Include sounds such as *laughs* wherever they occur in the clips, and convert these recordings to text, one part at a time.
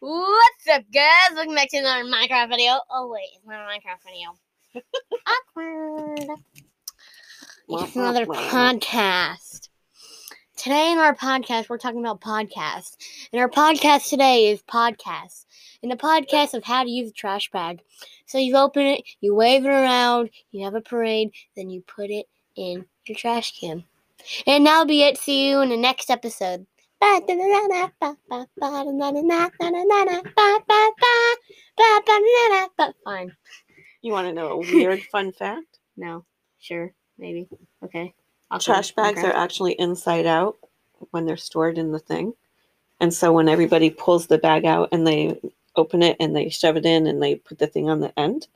What's up, guys? Welcome back to another Minecraft video. Oh wait, it's not a Minecraft video. *laughs* Awkward. It's another podcast. Today in our podcast, we're talking about podcasts. And our podcast today is podcasts. And the podcast of how to use a trash bag. So you open it, you wave it around, you have a parade, then you put it in your trash can. And that'll be it. See you in the next episode. Fine. You want to know a weird fun fact? No. Sure. Maybe. Okay. I'll Trash bags Okay. are actually inside out when they're stored in the thing. And so when everybody pulls the bag out and they open it and they shove it in and they put the thing on the end,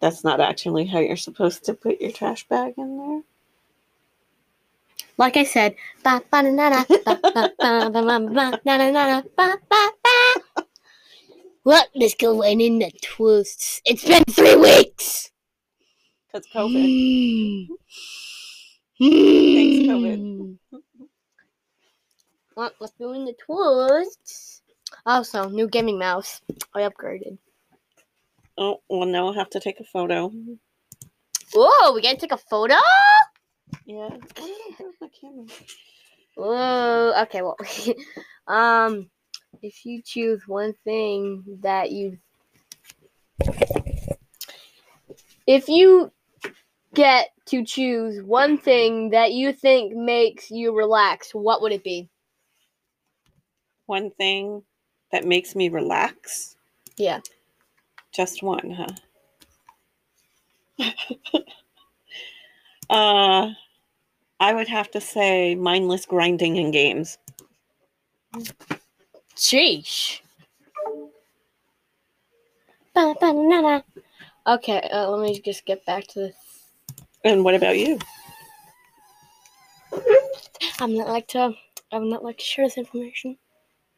that's not actually how you're supposed to put your trash bag in there. Like I said. ba- ba- na- na- na, ba- ba- ba- ba- ba- ba- na- na- na- na, ba- ba- ba. What? Let's go in the twists. It's been three weeks. Because COVID. Hmm. Thanks, hmm. COVID. Well, let's go in the twists. Also, new gaming mouse. I upgraded. Oh, well, now I'll have to take a photo. Whoa, we gotta take a photo? Yeah. Camera? Whoa. Okay, well, *laughs* um, if you choose one thing that you, if you get to choose one thing that you think makes you relax, what would it be? One thing that makes me relax. Yeah. Just one, huh? *laughs* uh, I would have to say mindless grinding in games. Sheesh. Okay, uh, let me just get back to this. And what about you? I'm not like to. I'm not like to share this information.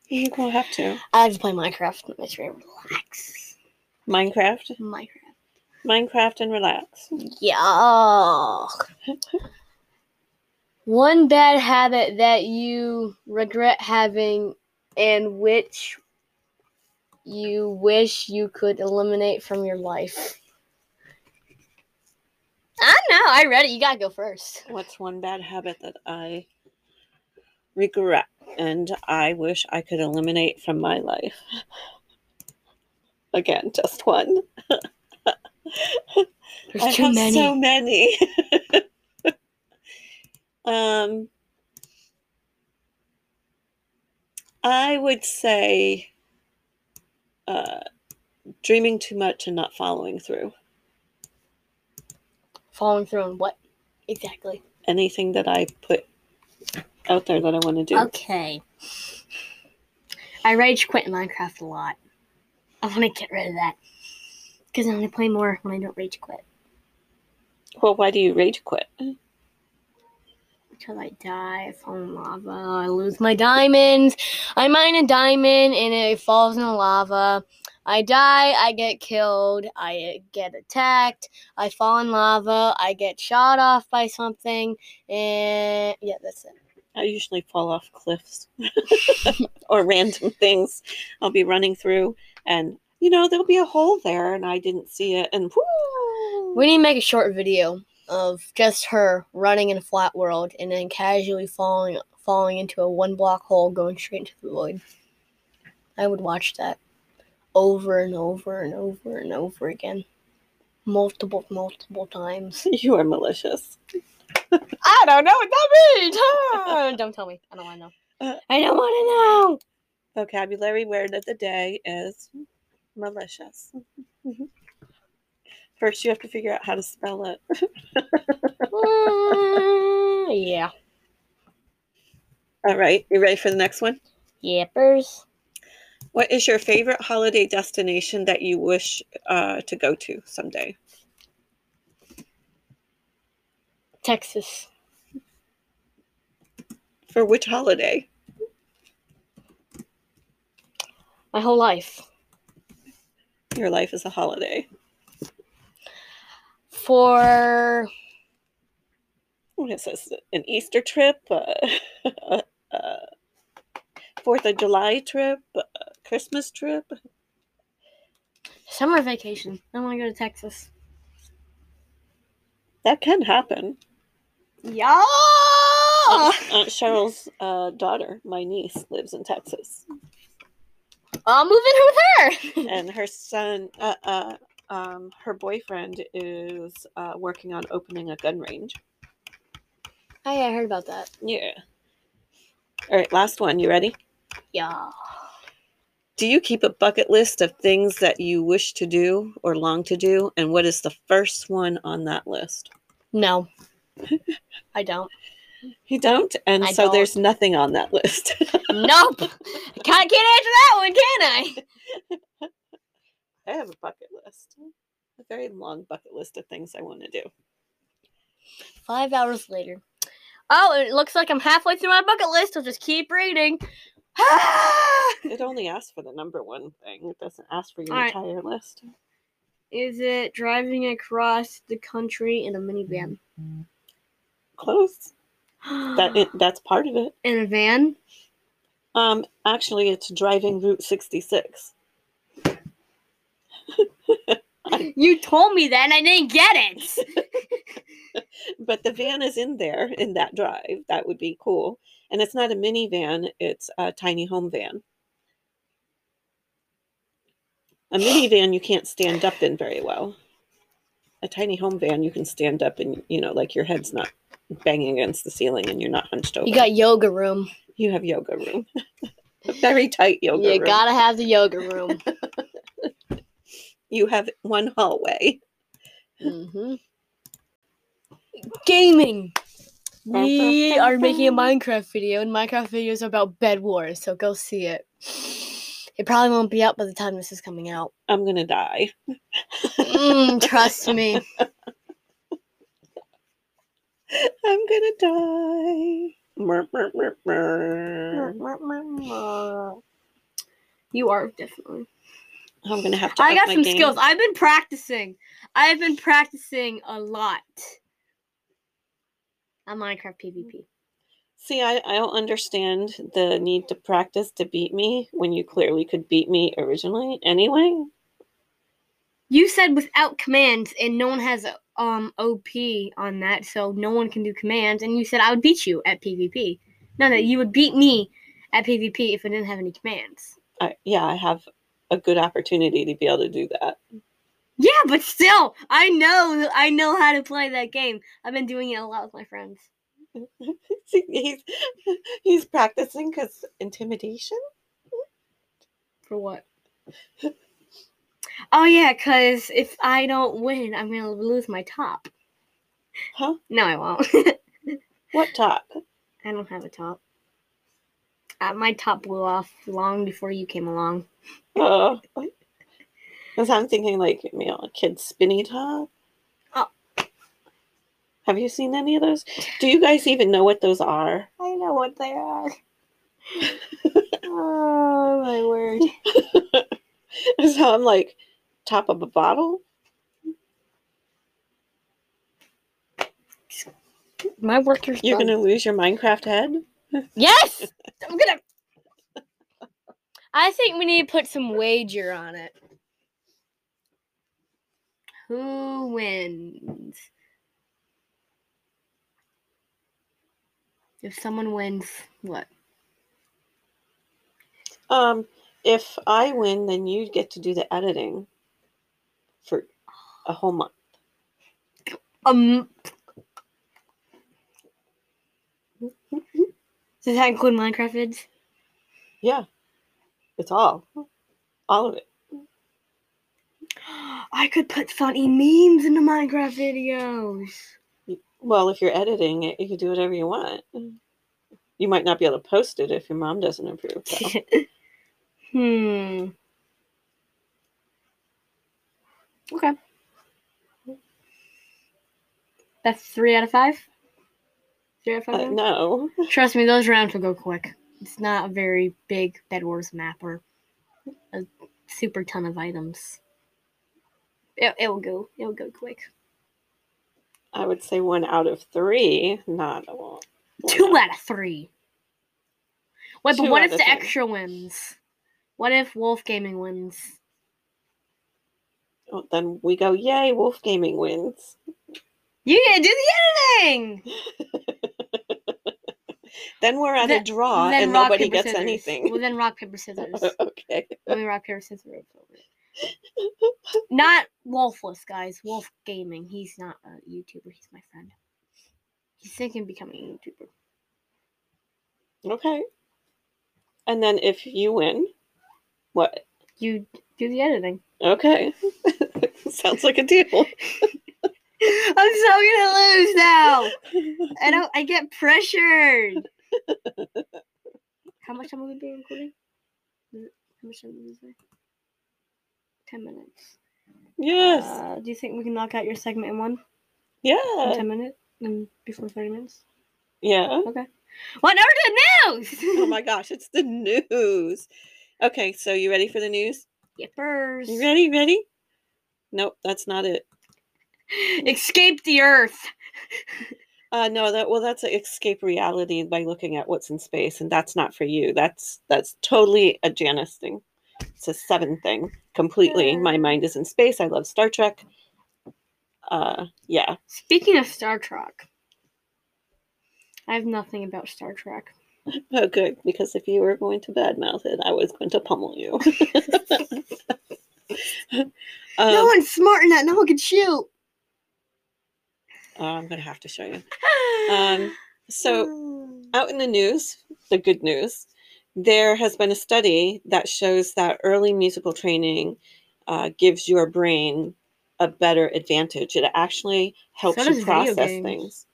You don't have to. I like to play Minecraft. It makes me relax. Minecraft? Minecraft. Minecraft and relax. Yuck. One bad habit that you regret having and which you wish you could eliminate from your life. I know, I read it. You gotta go first. What's one bad habit that I regret and I wish I could eliminate from my life? *laughs* Again, just one. *laughs* There's I too have many. so many. *laughs* um, I would say uh, dreaming too much and not following through. Following through on what exactly? Anything that I put out there that I want to do. Okay. I rage quit Minecraft a lot. I want to get rid of that. Because going to play more when I don't rage quit. Well, why do you rage quit? Because I die, I fall in lava, I lose my diamonds. I mine a diamond and it falls in the lava. I die, I get killed, I get attacked, I fall in lava, I get shot off by something, and yeah, that's it. I usually fall off cliffs *laughs* or random things. I'll be running through, and you know there'll be a hole there, and I didn't see it, and whoo! We need to make a short video of just her running in a flat world and then casually falling falling into a one block hole going straight into the void. I would watch that over and over and over and over again. Multiple, multiple times. *laughs* you are malicious. I don't know what that means. Don't tell me. I don't want to know. Uh, I don't want to know. Vocabulary word of the day is malicious. *laughs* First, you have to figure out how to spell it. Mm, *laughs* yeah. All right, you ready for the next one? Yippers. What is your favorite holiday destination that you wish uh, to go to someday? Texas. For which holiday? My whole life. Your life is a holiday. For What is this? An Easter trip? Uh, uh, Fourth of July trip? Uh, Christmas trip. Summer vacation. I want to go to Texas. That can happen. Yeah. Aunt, Aunt Cheryl's uh, daughter, my niece, lives in Texas, I'll move in with her. and her son, uh, uh, um, her boyfriend, is uh, working on opening a gun range. Oh yeah, I heard about that. Yeah. All right, last one. You ready? Yeah. Do you keep a bucket list of things that you wish to do or long to do? And what is the first one on that list? No. *laughs* I don't. You don't, and I so don't. there's nothing on that list. *laughs* Nope. I can't, can't answer that one, can I? I have a bucket list, a very long bucket list of things I want to do. Five hours later. Oh, it looks like I'm halfway through my bucket list. I'll just keep reading. *laughs* *laughs* It only asks for the number one thing. It doesn't ask for your All right. entire list. Is it driving across the country in a minivan? Close. That it, that's part of it. in a van? Um, actually, it's driving Route 66. *laughs* You told me that and I didn't get it. *laughs* But the van is in there in that drive. That would be cool. And it's not a minivan, it's a tiny home van. A *sighs* minivan you can't stand up in very well. A tiny home van you can stand up and, you know, like your head's not banging against the ceiling and you're not hunched over. You got yoga room. You have yoga room. *laughs* very tight yoga you room. gotta have the yoga room. *laughs* you have one hallway. hmm Gaming. We are making a Minecraft video, and Minecraft videos are about Bed Wars, so go see it. It probably won't be up by the time this is coming out. I'm gonna die. Mm, trust *laughs* me. I'm gonna die. You are definitely. I'm gonna have to. I got some game. skills. I've been practicing. I've been practicing a lot. On Minecraft PvP. See, I, I don't understand the need to practice to beat me when you clearly could beat me originally anyway. You said without commands, and no one has um OP on that, so no one can do commands. And you said I would beat you at PvP. No, no, you would beat me at PvP if I didn't have any commands. I, yeah, I have a good opportunity to be able to do that. Yeah, but still, I know I know how to play that game. I've been doing it a lot with my friends. *laughs* He's he's practicing because intimidation. For what? *laughs* oh yeah, cause if I don't win, I'm gonna lose my top. Huh? No, I won't. *laughs* What top? I don't have a top. Uh, my top blew off long before you came along. Uh, because I'm thinking like you know, a kid's spinny top. Oh. Have you seen any of those? Do you guys even know what those are? I know what they are. *laughs* oh my word! *laughs* so I'm like, top of a bottle. My workers. You're gonna lose your Minecraft head. Yes, *laughs* I'm gonna. I think we need to put some wager on it. Who wins? If someone wins, what? Um, if I win, then you get to do the editing for a whole month. Um. Does that include Minecraft vids? Yeah, it's all, all of it. I could put funny memes into Minecraft videos. Well, if you're editing it, you can do whatever you want. You might not be able to post it if your mom doesn't approve. *laughs* hmm. Okay. That's three out of five. Three out of five. Uh, no, *laughs* Trust me, those rounds will go quick. It's not a very big Bed Wars map or a super ton of items. It, it will go. It will go quick. I would say one out of three. Not a lot. Two out of three. Wait, but Two what if the three. extra wins? What if Wolf Gaming wins? Oh, then we go, yay, Wolf Gaming wins. You gotta do the editing. *laughs* Then we're at a draw and nobody gets scissors. anything. Well, then rock paper *laughs* scissors. okay. Let me rock paper scissors. Not Wolfless, guys. Wolf Gaming. He's not a YouTuber. He's my friend. He's thinking of becoming a YouTuber. Okay. And then if you win, what? You do the editing. Okay. *laughs* *laughs* Sounds like a deal. *laughs* I'm so gonna lose now. I don't. I get pressured. How much time will we be recording? How much time is it? Ten minutes. yes. Uh, do you think we can knock out your segment in one? Yeah. In ten minutes? And before thirty minutes? Yeah. Okay. What number the news? Oh my gosh, it's the news. Okay, so you ready for the news? Yippers. You ready? Ready? Nope, that's not it. Escape the Earth. Uh no, that well that's a escape reality by looking at what's in space and that's not for you. That's that's totally a Janice thing. It's a seven thing. Completely. My mind is in space. I love Star Trek. Uh yeah. Speaking of Star Trek, I have nothing about Star Trek. *laughs* Oh good, because if you were going to badmouth it, I was going to pummel you. *laughs* no um, one's smart enough. No one can shoot. oh, I'm gonna have to show you. Um so out in the news, the good news, there has been a study that shows that early musical training uh, gives your brain a better advantage. It actually helps So you process things.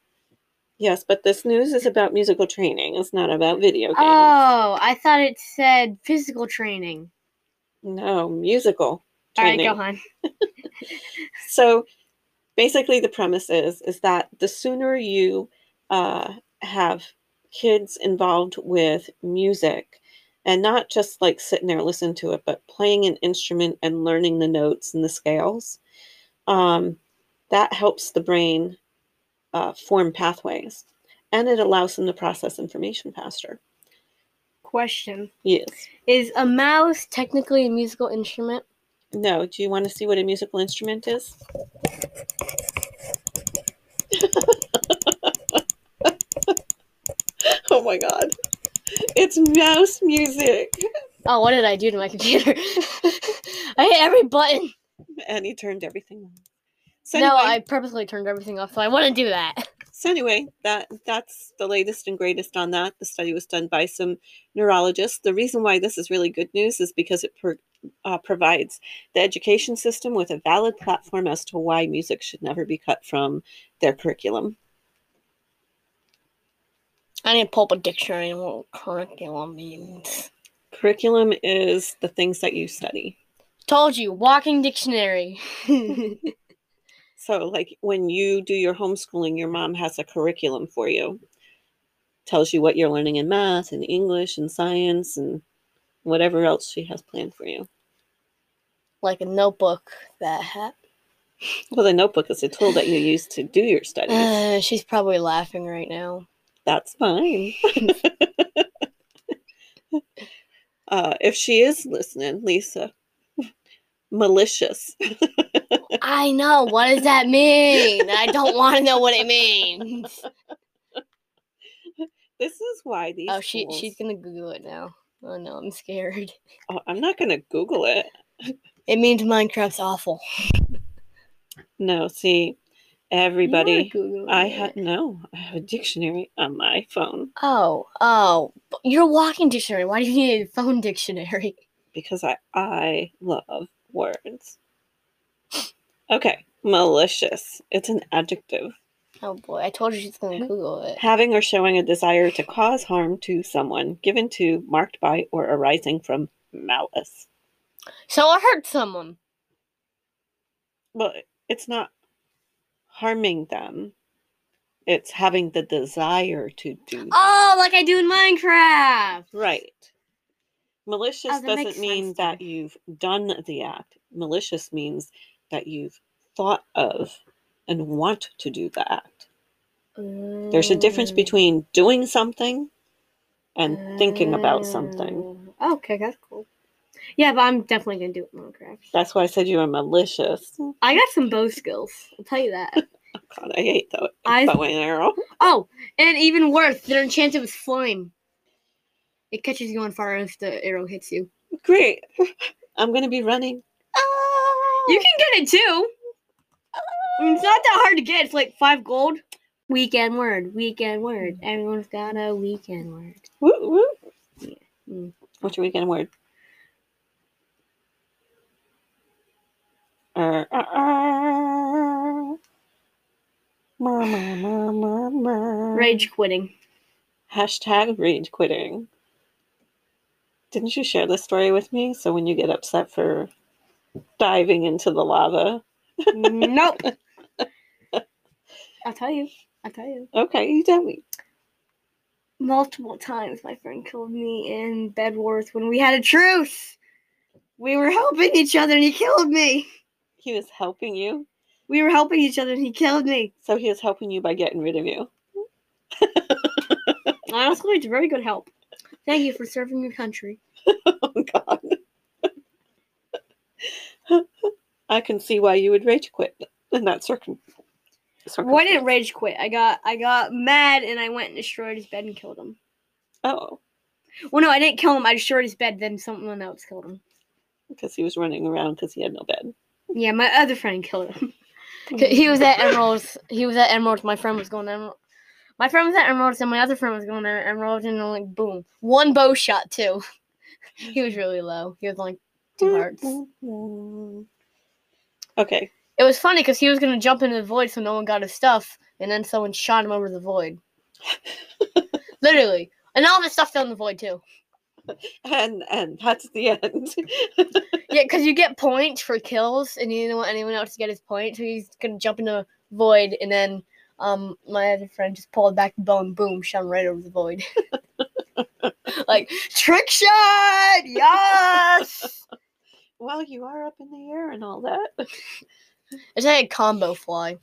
Yes, but this news is about musical training. It's not about video games. oh, I thought it said physical training. No, musical All right, go on. *laughs* So basically the premise is is that the sooner you uh, have kids involved with music and not just like sitting there listening to it but playing an instrument and learning the notes and the scales um, that helps the brain uh, form pathways and it allows them to process information faster Question: yes Is a mouse technically a musical instrument? No do you want to see what a musical instrument is *laughs* oh my god it's mouse music Oh, what did I do to my computer? *laughs* I hit every button. and he turned everything on so no, I purposely turned everything off, so I want to do that. *laughs* so anyway that that's the latest and greatest on that the study was done by some neurologists the reason why this is really good news is because it per, uh, provides the education system with a valid platform as to why music should never be cut from their curriculum I need to pull up a dictionary and what curriculum means. curriculum is the things that you study Told you, walking dictionary. *laughs* So, like when you do your homeschooling, your mom has a curriculum for you. Tells you what you're learning in math and English and science and whatever else she has planned for you. like a notebook that ha- Well, the notebook is a tool that you use to do your studies. Uh, she's probably laughing right now. That's fine. *laughs* uh, if she is listening, Lisa, malicious. *laughs* I know. What does that mean? I don't want to know what it means. *laughs* This is why these. Oh, she schools- she's gonna Google it now. Oh no, I'm scared. *laughs* Oh, I'm not going to Google it. It means Minecraft's awful. No, see, everybody. I had no. I have a dictionary on my phone Oh, oh, you're a walking dictionary. Why do you need a phone dictionary? *laughs* because I I love words. Okay, malicious. It's an adjective. Oh boy, I told you she's gonna Google it. Having or showing a desire to cause harm to someone, given to, marked by, or arising from malice. So I hurt someone. But it's not harming them. It's having the desire to do that. Oh, like I do in Minecraft. Right. Malicious Oh, doesn't mean that you've done the act. Malicious means that you've thought of and want to do that. act. There's a difference Mm. between doing something and thinking about something. Mm. Okay, that's cool. Yeah, but I'm definitely gonna do it in Minecraft. That's why I said you were malicious. I got some bow skills. I'll tell you that. *laughs* God, I hate that. I- bow and arrow. Oh, and even worse, they're enchanted with flame. It catches you on fire if the arrow hits you. Great. *laughs* I'm gonna be running. You can get it too. I mean, it's not that hard to get. It's like five gold. Weekend word. Weekend word. Everyone's got a weekend word. Woo, woo. Yeah. Mm. What's your weekend word? Uh, uh, uh. Ma, ma, ma, ma, ma. Rage quitting. Hashtag rage quitting. Didn't you share this story with me? So when you get upset for diving into the lava. nope. *laughs* I'll tell you. I'll tell you. Okay, you tell me. Multiple times my friend killed me in Bed Wars when we had a truce. We were helping each other and he killed me. He was helping you. We were helping each other and he killed me. So he was helping you by getting rid of you. *laughs* Honestly, it's very good help. Thank you for serving your country. *laughs* Oh god. *laughs* I can see why you would rage quit in that circum. Well, I didn't circumstance. rage quit. I got I got mad and I went and destroyed his bed and killed him. Oh, Well, no, I didn't kill him. I destroyed his bed. Then someone else killed him. because he was running around because he had no bed. Yeah, my other friend killed him. *laughs* Mm. He was at Emeralds. He was at Emeralds. My friend was going to Emeralds. My friend was at Emeralds, and my other friend was going to Emeralds, and then, like boom, one bow shot too. *laughs* he was really low. He was like two hearts. *laughs* Okay. It was funny because he was gonna jump into the void so no one got his stuff, and then someone shot him over the void. *laughs* Literally, and all of his stuff fell in the void too. And and that's the end. *laughs* Yeah, because you get points for kills, and you didn't want anyone else to get his point, so he's gonna jump into void, and then um my other friend just pulled back the bow and boom, shot him right over the void. *laughs* like trick shot, yes. well, you are up in the air and all that. It's like a combo fly.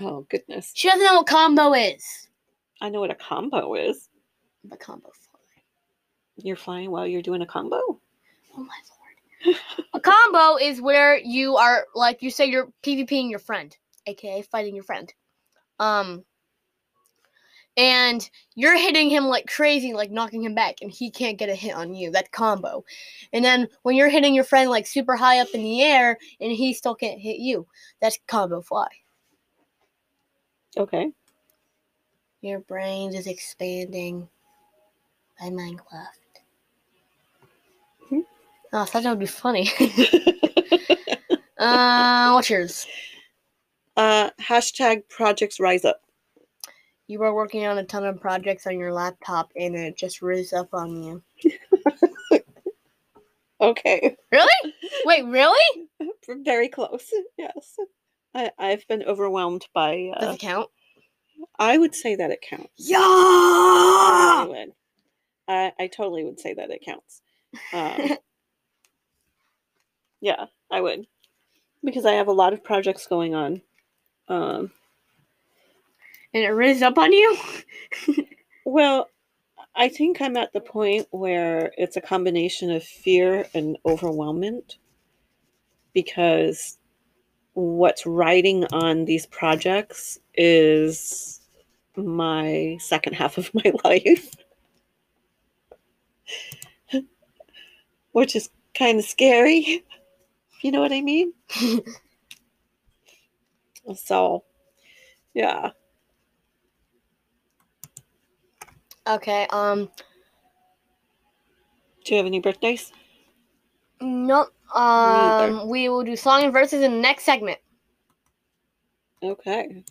Oh goodness. She doesn't know what combo is. I know what a combo is. The combo fly. You're flying while you're doing a combo. Oh my lord. a combo is where you are like you say you're PvPing your friend, aka fighting your friend. Um and you're hitting him like crazy, like knocking him back, and he can't get a hit on you. That combo. And then when you're hitting your friend like super high up in the air and he still can't hit you, that's combo fly. Okay. Your brain is expanding by Minecraft. Hmm. Oh, I thought that would be funny. *laughs* uh, what's yours? uh, hashtag projects rise up. You were working on a ton of projects on your laptop and it just rose up on you. *laughs* Okay. Really? Wait, really? *laughs* Very close. Yes. I, I've been overwhelmed by. Does Uh, it count? I would say that it counts. Yeah! I would. I, I totally would say that it counts. Um, *laughs* yeah, I would. Because I have a lot of projects going on. Um, And it rose up on you? well, I think I'm at the point where it's a combination of fear and overwhelmment because what's riding on these projects is my second half of my *laughs* life, which is kind of scary. You know what I mean? *laughs* so, yeah. Okay, um, Do you have any birthdays? nope. either. Um, we will do song and verses in the next segment. Okay.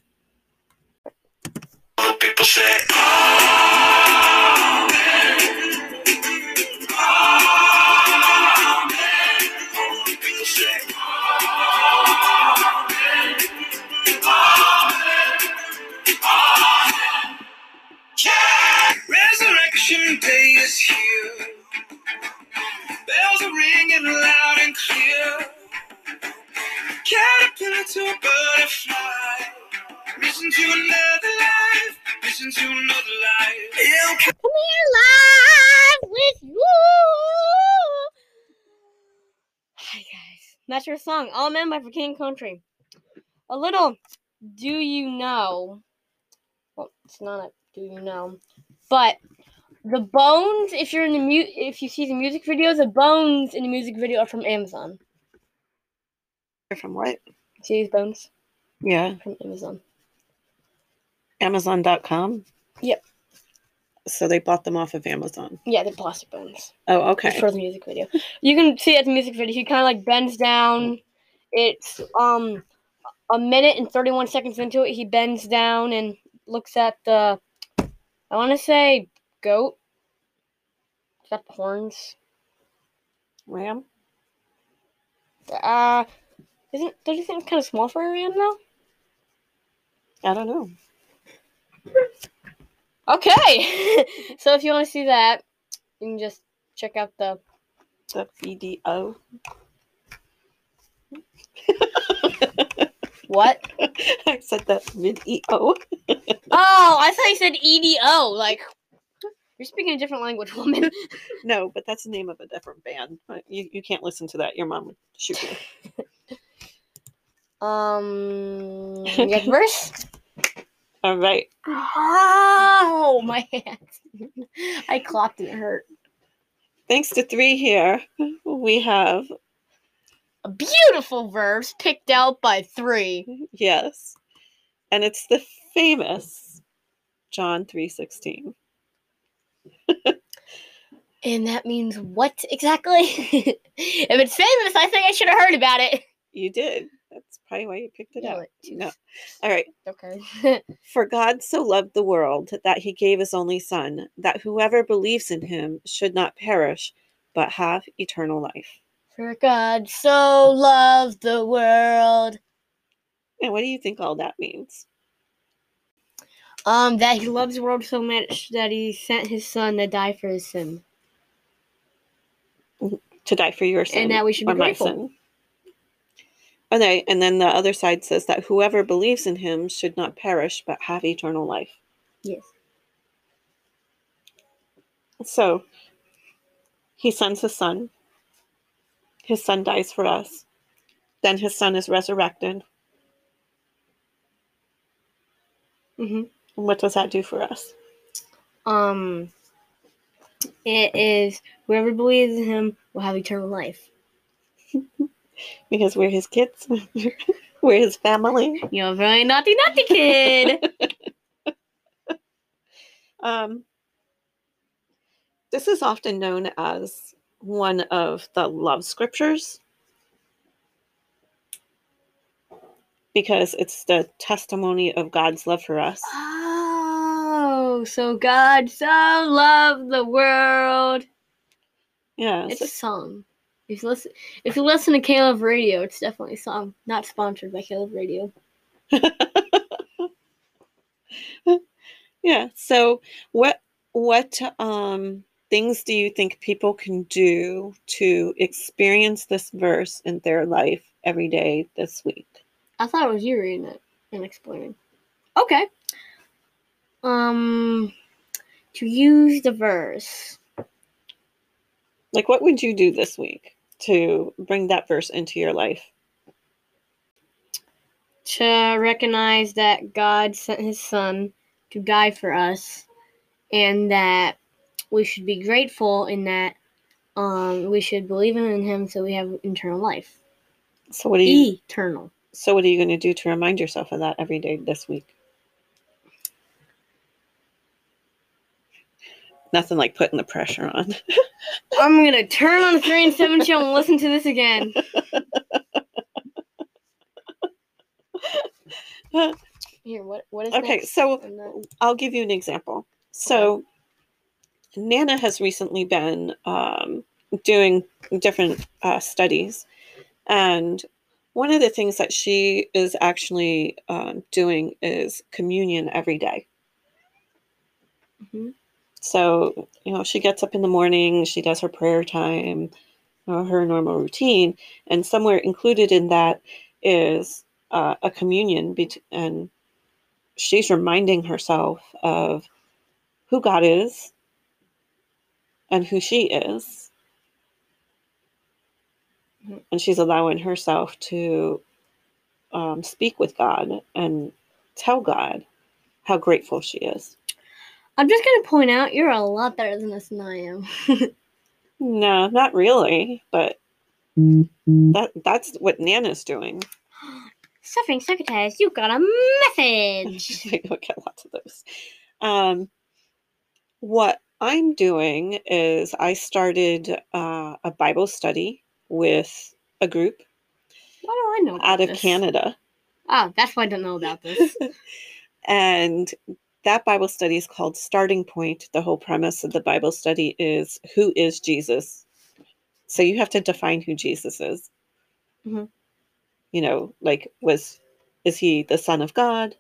People say, Resurrection day is here. Bells are ringing loud and clear. Caterpillar to a butterfly. Listen to another life. Listen to another life. It'll We're live with you. Hi guys. That's your song. All Men by King Country. A little do you know. Well, it's not a do you know. But the bones, if you're in the mu if you see the music videos, the bones in the music video are from Amazon. From what? See these bones? Yeah, From Amazon. Amazon.com. Yep. So they bought them off of Amazon. Yeah, they're plastic bones. Oh, okay. for the music video. You can see at the music video. He kind of like bends down. It's um a minute and thirty one seconds into it. He bends down and looks at the. I want to say goat. Got the horns. Ram. Uh, isn't don't you think it's kind of small for a ram though? I don't know. Okay, *laughs* so if you want to see that, you can just check out the. The video. *laughs* What? I said the video. *laughs* Oh, I thought you said EDO. Like, you're speaking a different language, *laughs* woman. No, but that's the name of a different band. You you can't listen to that. Your mom would shoot you. Um, you got verse? All right. Oh, my hands. I clocked and it hurt. Thanks to three here, we have A beautiful verse picked out by three. yes, and it's the famous John three sixteen. And that means what exactly? *laughs* if it's famous, I think I should have heard about it. You did. That's probably why you picked it out. it- No. All right. *laughs* Okay. *laughs* For God so loved the world that he gave his only Son, that whoever believes in him should not perish, but have eternal life. For God so loved the world. And what do you think all that means? Um, that he loves the world so much that he sent his son to die for his sin. To die for your sin. And that we should be or my grateful. sin. Okay, and then the other side says that whoever believes in him should not perish, but have eternal life. Yes. So he sends his son. His son dies for us. Then his son is resurrected. Mm-hmm. What does that do for us? Um, it is whoever believes in him will have eternal life. *laughs* Because we're his kids, *laughs* we're his family. You're a very naughty, naughty kid. *laughs* Um, this is often known as one of the love scriptures because it's the testimony of God's love for us. Oh, so God so loved the world. Yeah, It's so- a song. If you listen, if you listen to K-LOVE Radio, it's definitely a song. Not sponsored by K-LOVE Radio. *laughs* yeah. So, what what um, things do you think people can do to experience this verse in their life every day this week? I thought it was you reading it and explaining. Okay. Um, to use the verse. Like, what would you do this week to bring that verse into your life? to recognize that God sent his son to die for us and that we should be grateful in that um, we should believe in him so we have eternal life. So, what are you? Eternal. So, what are you going to do to remind yourself of that every day this week? Nothing like putting the pressure on. *laughs* I'm going to turn on the 3 and 7 show and listen to this again. Here, what, what is Okay, next so the- I'll give you an example. So, Nana has recently been um, doing different uh, studies, and one of the things that she is actually um, doing is communion every day. Mhm. So, you know, she gets up in the morning, she does her prayer time, her normal routine, and somewhere included in that is uh, a communion, bet- and she's reminding herself of who God is and who she is Mhm. and she's allowing herself to um, speak with God and tell God how grateful she is. I'm just gonna point out you're a lot better than this than I am. *laughs* No, not really, but that that's what Nana's doing. *gasps* Suffering secretaries, you got a message. *laughs* I don't get lots of those. Um, what I'm doing is I started uh, a Bible study with a group Why do I know about out of this? Canada. Oh, that's why I don't know about this. *laughs* And that Bible study is called Starting Point. The whole premise of the Bible study is who is Jesus? So you have to define who Jesus is. Mhm. You know, like, was is he the Son of God?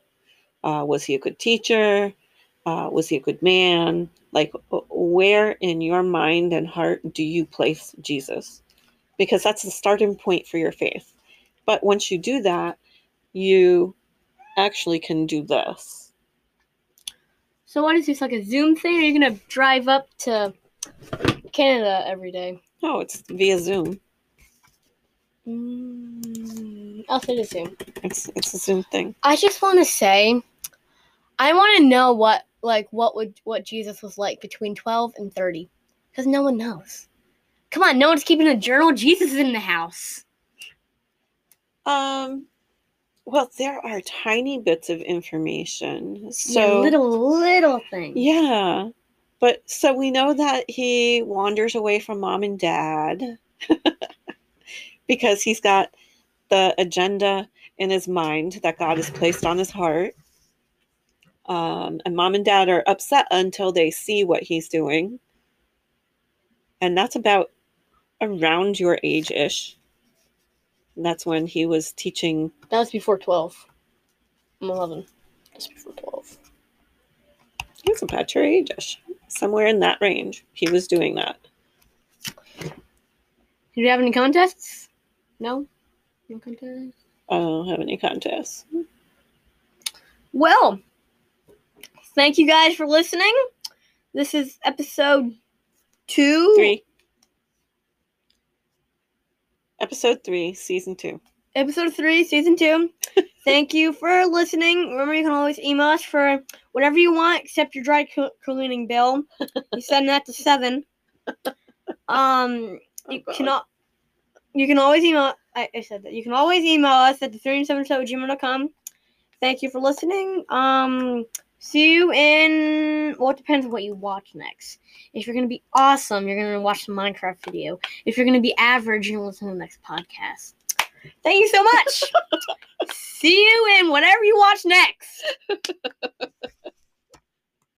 Uh, was he a good teacher? Uh, was he a good man? Like, where in your mind and heart do you place Jesus? Because that's the starting point for your faith. But once you do that, you actually can do this. So what is this like a Zoom thing? Are you gonna drive up to Canada every day? No, it's via Zoom. Mm, I'll say the Zoom. It's it's a Zoom thing. I just want to say, I want to know what like what would what Jesus was like between twelve and thirty, because no one knows. Come on, no one's keeping a journal. Jesus is in the house. Um, well, there are tiny bits of information. Yeah, So little little things. yeah, but so we know that he wanders away from mom and dad *laughs* because he's got the agenda in his mind that God has placed on his heart. Um, and mom and dad are upset until they see what he's doing. And that's about around your age ish. That's when he was teaching. That was before twelve. I'm eleven. That's before twelve. He's about your age ish. Somewhere in that range. He was doing that. Did you have any contests? No. No contests. I don't have any contests. Well, thank you guys for listening. This is episode two. Three. Episode three, season two. Episode three, season two. *laughs* thank you for listening. Remember, you can always email us for whatever you want except your dry cl- cleaning bill. You send that to seven. *laughs* Um, you Oh, can you can always email. I, I said that you can always email us at the three and seven show gmail.com. Thank you for listening. Um, see you in. Well, it depends on what you watch next. If you're gonna be awesome, you're gonna watch the Minecraft video. If you're gonna be average, you're gonna listen to the next podcast. Thank you so much. *laughs* see you in whatever you watch next. *laughs*